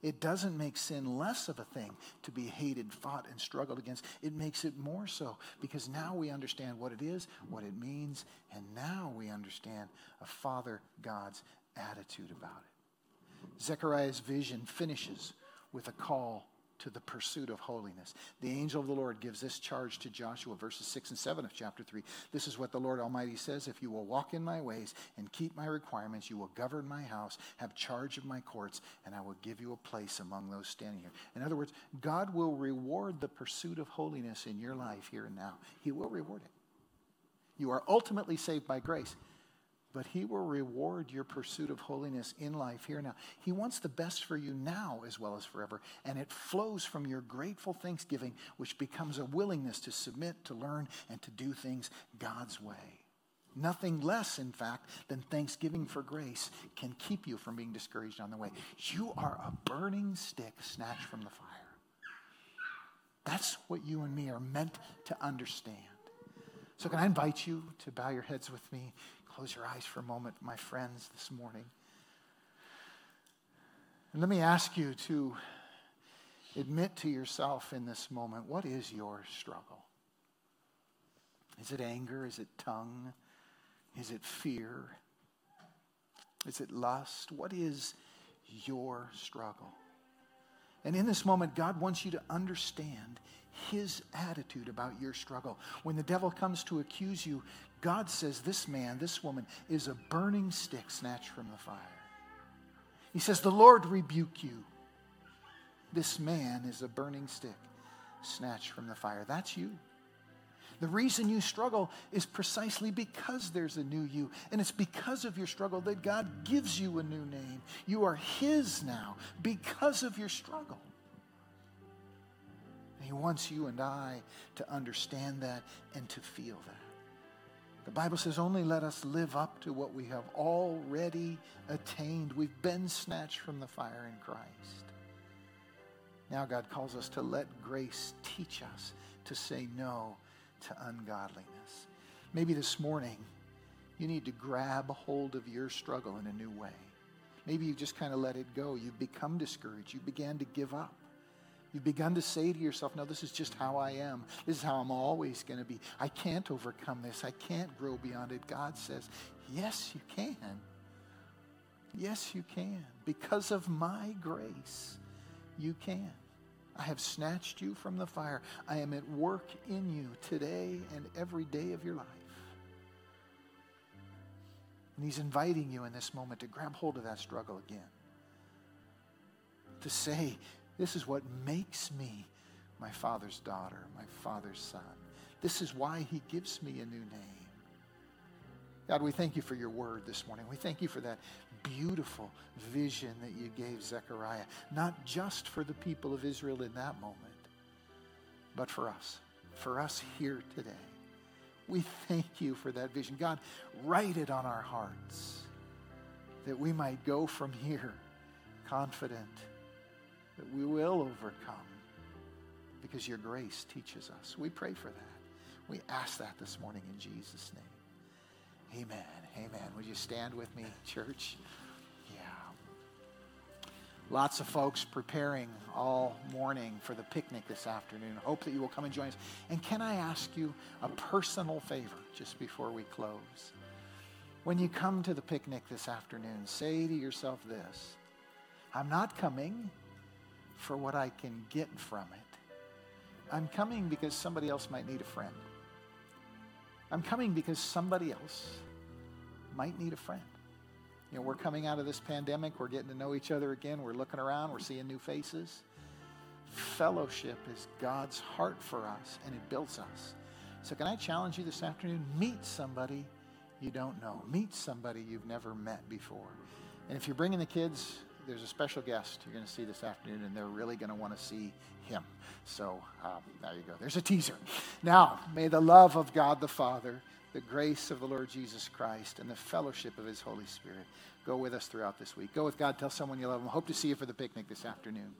It doesn't make sin less of a thing to be hated, fought, and struggled against. It makes it more so because now we understand what it is, what it means, and now we understand a Father God's attitude about it. Zechariah's vision finishes with a call to the pursuit of holiness. The angel of the Lord gives this charge to Joshua, verses 6 and 7 of chapter 3. This is what the Lord Almighty says If you will walk in my ways and keep my requirements, you will govern my house, have charge of my courts, and I will give you a place among those standing here. In other words, God will reward the pursuit of holiness in your life here and now. He will reward it. You are ultimately saved by grace but He will reward your pursuit of holiness in life here now. He wants the best for you now as well as forever, and it flows from your grateful thanksgiving, which becomes a willingness to submit, to learn, and to do things God's way. Nothing less, in fact, than thanksgiving for grace can keep you from being discouraged on the way. You are a burning stick snatched from the fire. That's what you and me are meant to understand. So, can I invite you to bow your heads with me? Close your eyes for a moment, my friends, this morning. And let me ask you to admit to yourself in this moment what is your struggle? Is it anger? Is it tongue? Is it fear? Is it lust? What is your struggle? And in this moment, God wants you to understand his attitude about your struggle. When the devil comes to accuse you, God says, This man, this woman is a burning stick snatched from the fire. He says, The Lord rebuke you. This man is a burning stick snatched from the fire. That's you. The reason you struggle is precisely because there's a new you. And it's because of your struggle that God gives you a new name. You are His now because of your struggle. He wants you and I to understand that and to feel that. The Bible says, only let us live up to what we have already attained. We've been snatched from the fire in Christ. Now God calls us to let grace teach us to say no to ungodliness. Maybe this morning you need to grab hold of your struggle in a new way. Maybe you've just kind of let it go. You've become discouraged. You began to give up. You've begun to say to yourself, no, this is just how I am. This is how I'm always going to be. I can't overcome this. I can't grow beyond it. God says, yes, you can. Yes, you can. Because of my grace, you can. I have snatched you from the fire. I am at work in you today and every day of your life. And He's inviting you in this moment to grab hold of that struggle again. To say, this is what makes me my father's daughter, my father's son. This is why he gives me a new name. God, we thank you for your word this morning. We thank you for that beautiful vision that you gave Zechariah, not just for the people of Israel in that moment, but for us, for us here today. We thank you for that vision. God, write it on our hearts that we might go from here confident that we will overcome because your grace teaches us. We pray for that. We ask that this morning in Jesus' name. Amen. Amen. Would you stand with me, church? Yeah. Lots of folks preparing all morning for the picnic this afternoon. Hope that you will come and join us. And can I ask you a personal favor just before we close? When you come to the picnic this afternoon, say to yourself this I'm not coming for what I can get from it. I'm coming because somebody else might need a friend. I'm coming because somebody else might need a friend. You know, we're coming out of this pandemic, we're getting to know each other again, we're looking around, we're seeing new faces. Fellowship is God's heart for us, and it builds us. So, can I challenge you this afternoon? Meet somebody you don't know, meet somebody you've never met before. And if you're bringing the kids, there's a special guest you're going to see this afternoon, and they're really going to want to see him. So, um, there you go. There's a teaser. Now, may the love of God the Father the grace of the Lord Jesus Christ and the fellowship of his Holy Spirit go with us throughout this week. Go with God. Tell someone you love them. Hope to see you for the picnic this afternoon.